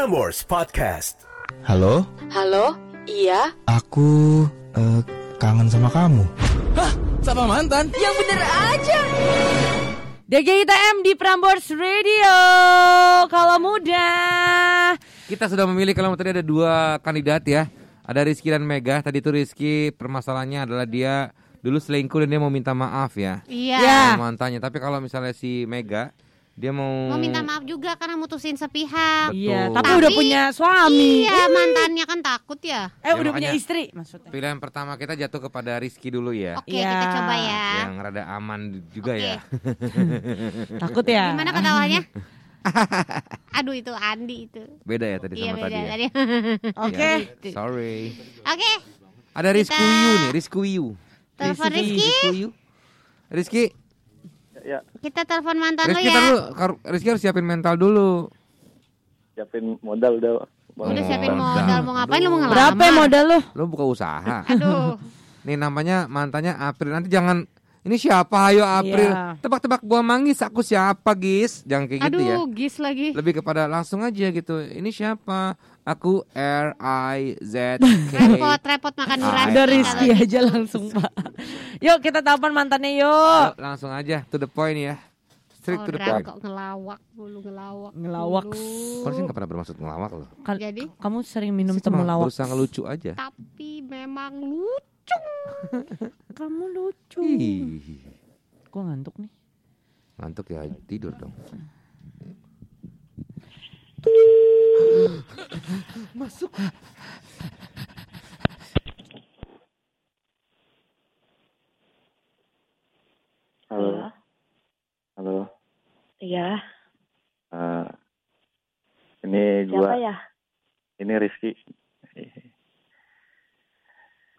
Prambors Podcast. Halo, Halo, iya? aku eh, kangen sama kamu. Sama mantan? Yang bener aja. DGITM di Prambors Radio Kalau muda Kita sudah memilih kalau tadi ada dua kandidat ya. Ada Rizky dan Mega. Tadi itu Rizky permasalahannya adalah dia dulu selingkuh dan dia mau minta maaf ya. Iya. Ya. Sama mantannya. Tapi kalau misalnya si Mega dia mau Mau minta maaf juga karena mutusin sepihak. Betul. Iya, tapi, Tapi- udah punya suami Iya, mantannya kan takut ya. Eh Ya, udah punya istri maksudnya Pilihan pertama kita jatuh kepada Rizky dulu ya. Oke, Iya. kita coba ya. Yang rada aman juga Oke. ya. Takut ya Gimana ketawanya? Aduh itu Andi itu. Beda ya tadi Iya sama beda tadi ya. tadi. Oke Ya, Sorry. Oke, Ada Rizky Kita- Yu nih, Rizky Yu. telepon Rizky. Rizky. Rizky Rizky, Kita telepon mantan lo Rizky ya. ntar dulu, Kar- Rizky harus siapin mental dulu. siapin modal udah Udah siapin modal mau ngapain lu mau ngelamar? Berapa ya modal lu? Lo buka usaha. Aduh. Nih namanya mantannya April. Nanti jangan ini siapa? Ayo April. Iya. Tebak-tebak buah manggis aku siapa, Gis? Jangan kayak gitu ya. Aduh, gis lagi. Lebih kepada langsung aja gitu. Ini siapa? Aku R I Z K. Repot, repot makan Ah, durasi. Udah Iya. Rizky aja langsung pak Yuk kita telepon mantannya yuk Yuk, langsung aja to the point ya. Straight to the Orang point. kok ngelawak mulu ngelawak. Ngelawak. sih nggak pernah bermaksud ngelawak loh. Kal- Jadi? Kamu sering minum temulawak Berusaha ngelucu aja. Tapi memang lucu. Kamu lucu Ih, Gue ngantuk nih ngantuk ya tidur dong. Halo. Halo. Iya, Eh, ini siapa gua ya? ini Rizky.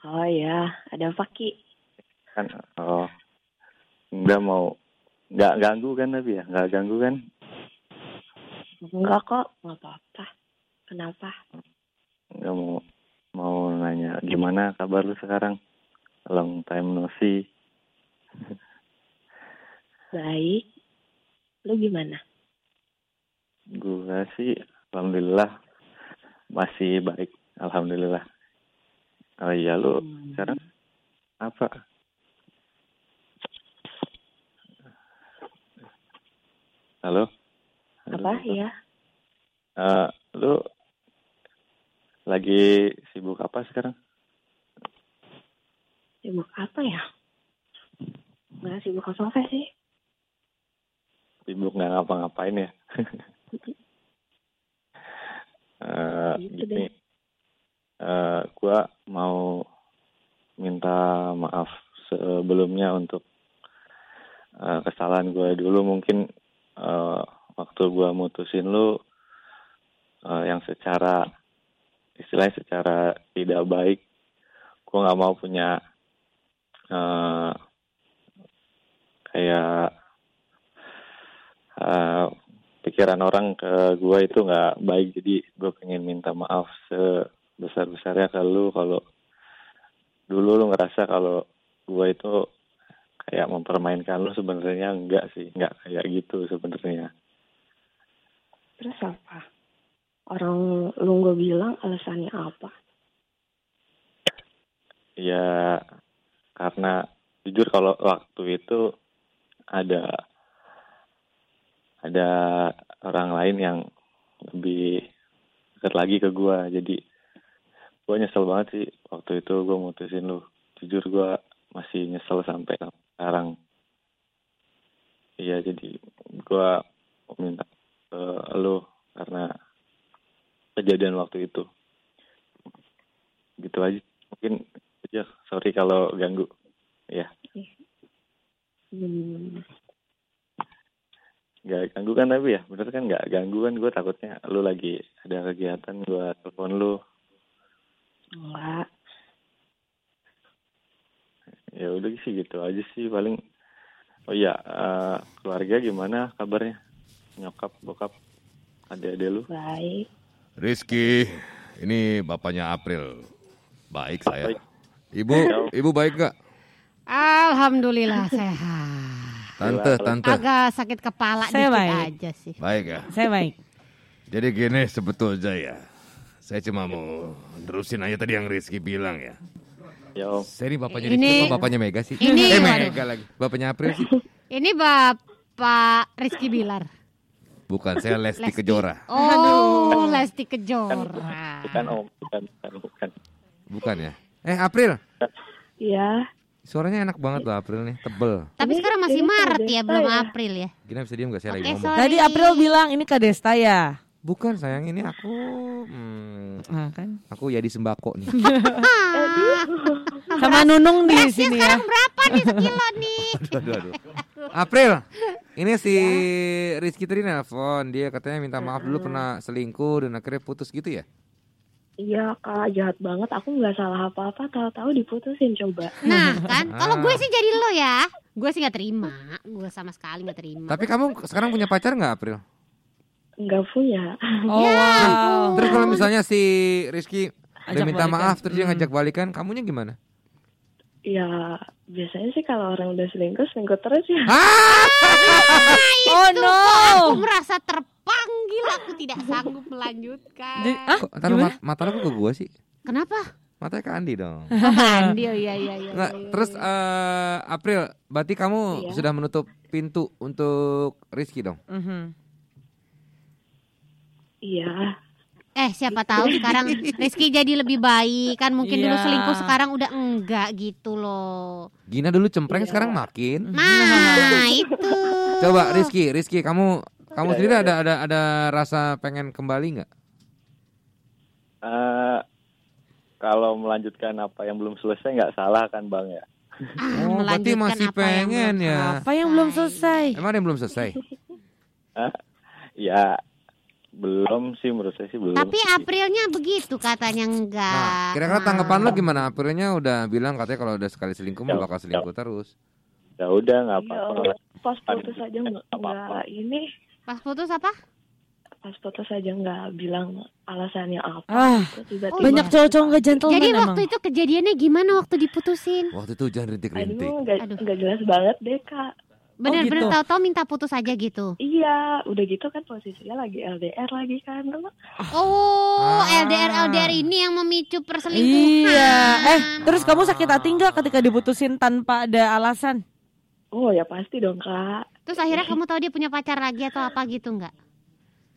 Oh iya, ada Faki. kan oh. Nggak mau nggak ganggu kan tapi ya? Nggak ganggu kan? Enggak kok, nggak apa-apa. Kenapa? nggak mau mau nanya gimana kabar lu sekarang? Long time no see Baik. Lu gimana? gua sih alhamdulillah masih baik alhamdulillah oh iya lu Hmm. sekarang apa halo Halo? Apa ya? Eh, lu lagi sibuk apa sekarang? Sibuk apa ya? Nggak sibuk apa-apa sih. Sibuk nggak ngapa-ngapain ya? Eh, Gitu gini, eh, gua mau minta maaf sebelumnya untuk eh, kesalahan gue dulu. Mungkin eh, waktu gua mutusin lu eh, yang secara istilahnya secara tidak baik gue nggak mau punya eh, kayak eh, pikiran orang ke gue itu nggak baik jadi gue pengen minta maaf sebesar besarnya ke lu kalau dulu lu ngerasa kalau gue itu kayak mempermainkan lu sebenarnya enggak sih nggak kayak gitu sebenarnya Terus apa? Orang lu nggak bilang alasannya apa? ya karena jujur kalau waktu itu ada ada orang lain yang lebih dekat lagi ke gua. Jadi gua nyesel banget sih. Waktu itu gua mutusin lu jujur gua masih nyesel sampai sekarang. Iya jadi gua minta ke lu karena kejadian waktu itu. Gitu aja. Mungkin aja sorry kalau ganggu. Ya Hmm. Nggak ganggu kan tapi ya bener kan nggak ganggu kan gue takutnya lu lagi ada kegiatan gue telepon lu Enggak. ya udah sih gitu aja sih paling oh iya eh, keluarga gimana kabarnya nyokap bokap adik-adik lu Baik. Rizky, ini bapaknya April. Baik saya. Baik. Ibu, ibu baik gak? Alhamdulillah sehat. Tante, tante. Agak sakit kepala Saya dikit baik. aja sih. Baik ya. Saya baik Jadi gini sebetulnya ya. Saya cuma mau terusin aja tadi yang Rizky bilang ya. Om. Saya ini bapaknya Ini- Rizky apa bapaknya Mega sih? Ini- eh Mega lagi. Bapaknya April sih. Ini Bapak Rizky Bilar. Bukan, saya Lesti Lesti. Kejora. Oh, Lesti Kejora. Bukan Om, bukan, bukan, bukan. Bukan ya? Eh April, Iya. Suaranya enak banget loh April nih, tebel. Tapi sekarang masih ini Maret ya, belum ya? April ya. Gina bisa diem gak saya lagi Oke, ngomong? sorry. Tadi April bilang ini Kadesta ya. Bukan sayang, ini aku hmm, Nah, kan. aku ya di sembako nih. Sama Nunung di Berasnya sini ya. sekarang berapa nih sekilo nih? aduh, aduh, aduh. April, ini si Rizky tadi nelpon, dia katanya minta maaf dulu pernah selingkuh dan akhirnya putus gitu ya? Iya kak jahat banget. Aku nggak salah apa-apa. Tahu-tahu diputusin coba. Nah kan, kalau Ah. gue sih jadi lo ya. Gue sih nggak terima. Gue sama sekali nggak terima. Tapi kamu sekarang punya pacar nggak April? Nggak punya. Oh, wow. Terus kalau misalnya si Rizky udah Ajak minta balikan. maaf terus dia Hmm. ngajak balikan, kamunya gimana? Ya biasanya sih kalau orang udah selingkuh selingkuh terus ya. Oh no. Aku merasa terpanggil. Aku tidak sanggup melanjutkan. Jadi- ah, Kok mat- mata lu kok ke gua sih? Kenapa? Matanya ke Andi dong. Oh, Andi, oh iya iya iya. Nggak, iya, terus eh, April, berarti kamu Iya. sudah menutup pintu untuk Rizky dong? Mhm. Iya. Eh siapa tahu sekarang Rizky jadi lebih baik kan mungkin dulu Iya. selingkuh sekarang udah enggak gitu loh. Gina dulu cempreng Iya. sekarang makin. Nah itu. Coba Rizky, Rizky kamu kamu Ya, sendiri ya, ada ada ada rasa pengen kembali nggak? Eh, kalau melanjutkan apa yang belum selesai nggak salah kan Bang ya? Ah, Oh, berarti melanjutkan masih apa yang pengen belum ya. Apa yang belum selesai? Emang ada yang belum selesai? Hah? Ya belum sih menurut saya sih belum. Tapi. Aprilnya begitu katanya enggak. Nah, kira-kira tanggapan lo gimana? Aprilnya udah bilang katanya kalau udah sekali selingkuh mah Ya, bakal selingkuh terus. Ya udah nggak apa-apa. pas putus aja nggak ini. Pas putus apa? Pas putus aja nggak bilang alasannya apa. Ah, Tiba-tiba. banyak cowok-cowok nggak gentleman Jadi emang. waktu itu kejadiannya gimana waktu diputusin? Waktu itu jangan rintik-rintik. Aduh, nggak jelas banget deh kak. Bener-bener gitu. tahu-tahu minta putus aja gitu. Iya, udah gitu kan posisinya lagi LDR lagi kan. Oh, Ah. LDR LDR ini yang memicu perselingkuhan. Iya. Eh, terus kamu sakit hati nggak ketika diputusin tanpa ada alasan? Oh ya pasti dong kak. Terus akhirnya kamu tahu dia punya pacar lagi atau apa gitu enggak?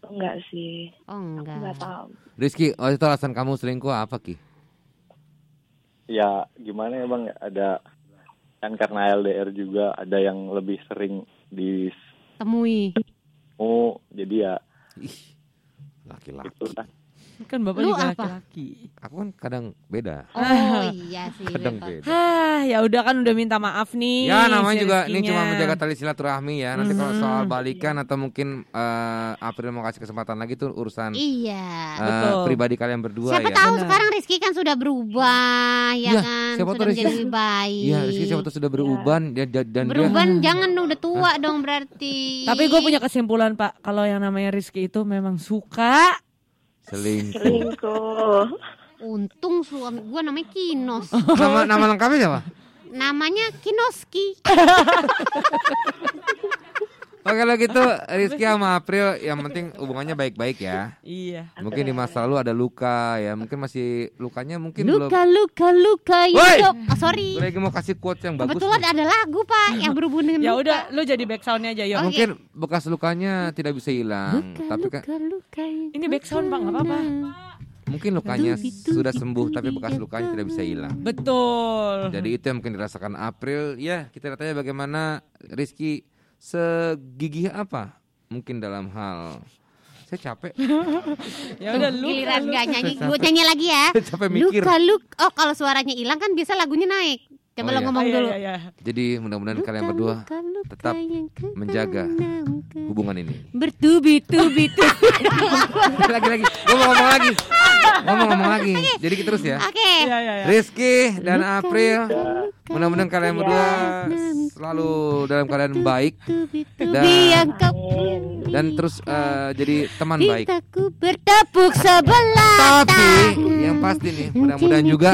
Enggak sih, Oh aku nggak enggak. tahu. Rizky, waktu itu alasan kamu selingkuh apa Ki? Ya gimana ya Bang? Ada kan karena LDR juga ada yang lebih sering di Temui. oh jadi ya Ih, laki-laki. itu lah. Kan bapak Lu juga apa? laki-laki. Aku kan kadang beda. Oh iya sih. Kadang betul. beda. Hah, ya udah kan udah minta maaf nih. Ya namanya si juga ini cuma menjaga tali silaturahmi ya. Nanti kalau Mhm. soal balikan atau mungkin eh, April mau kasih kesempatan lagi tuh urusan Iya. eh, Betul. pribadi kalian berdua Siapa ya. tahu Benar. sekarang Rizky kan sudah berubah ya Iya, kan, siapa sudah tahu menjadi lebih baik. Iya, Rizky siapa tuh sudah beruban dia, dia- dan dia Beruban jangan udah tua dong berarti. Tapi gue punya kesimpulan Pak, kalau yang namanya Rizky itu memang suka. Selingkuh. Selingkuh. Untung suami gua namanya Kinos. nama nama lengkapnya siapa? Namanya Kinoski. Oke kalau gitu Rizky sama April yang penting hubungannya baik-baik ya. Iya. Mungkin di masa lalu ada luka ya, mungkin masih lukanya mungkin belum. Luka luka luka hidup. Oh, sorry. Gue lagi mau kasih quotes yang bagus. Kebetulan nih. ada lagu Pak yang berhubungan dengan Ya luka. udah, lu jadi backsoundnya aja yuk. Mungkin bekas lukanya tidak bisa hilang, Luka, tapi kan luka, luka yang Ini backsound, Pak, nggak apa-apa. mungkin lukanya sudah sembuh tapi bekas lukanya tidak bisa hilang. Betul. Jadi itu yang mungkin dirasakan April. Ya, kita lihat aja bagaimana Rizky segigih apa mungkin dalam hal saya capek ya udah lu. Giliran nggak nyanyi, gue nyanyi lagi ya. capek mikir Luka luka. Oh kalau suaranya hilang kan biasa lagunya naik. Oh, Coba lo iya. ngomong Oh, iya, dulu. iya, iya. jadi mudah-mudahan kalian berdua Luka, luka tetap menjaga hubungan ini. Bertubi-tubi lagi lagi. Gue mau ngomong lagi. Ngomong ngomong lagi. Jadi terus ya. Oke. Iya, iya, iya. Rizky dan April mudah-mudahan kalian berdua selalu dalam keadaan baik kau dan terus eh, jadi teman baik. Cintaku bertepuk sebelah tapi pasti nih. Mudah-mudahan juga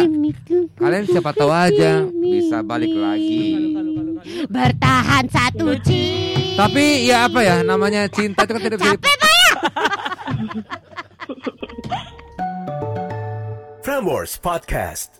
kalian siapa tahu aja bisa balik lagi. Bertahan satu cinta tapi ya apa ya namanya cinta itu kan tidak bisa capek ya? Frameworks Podcast.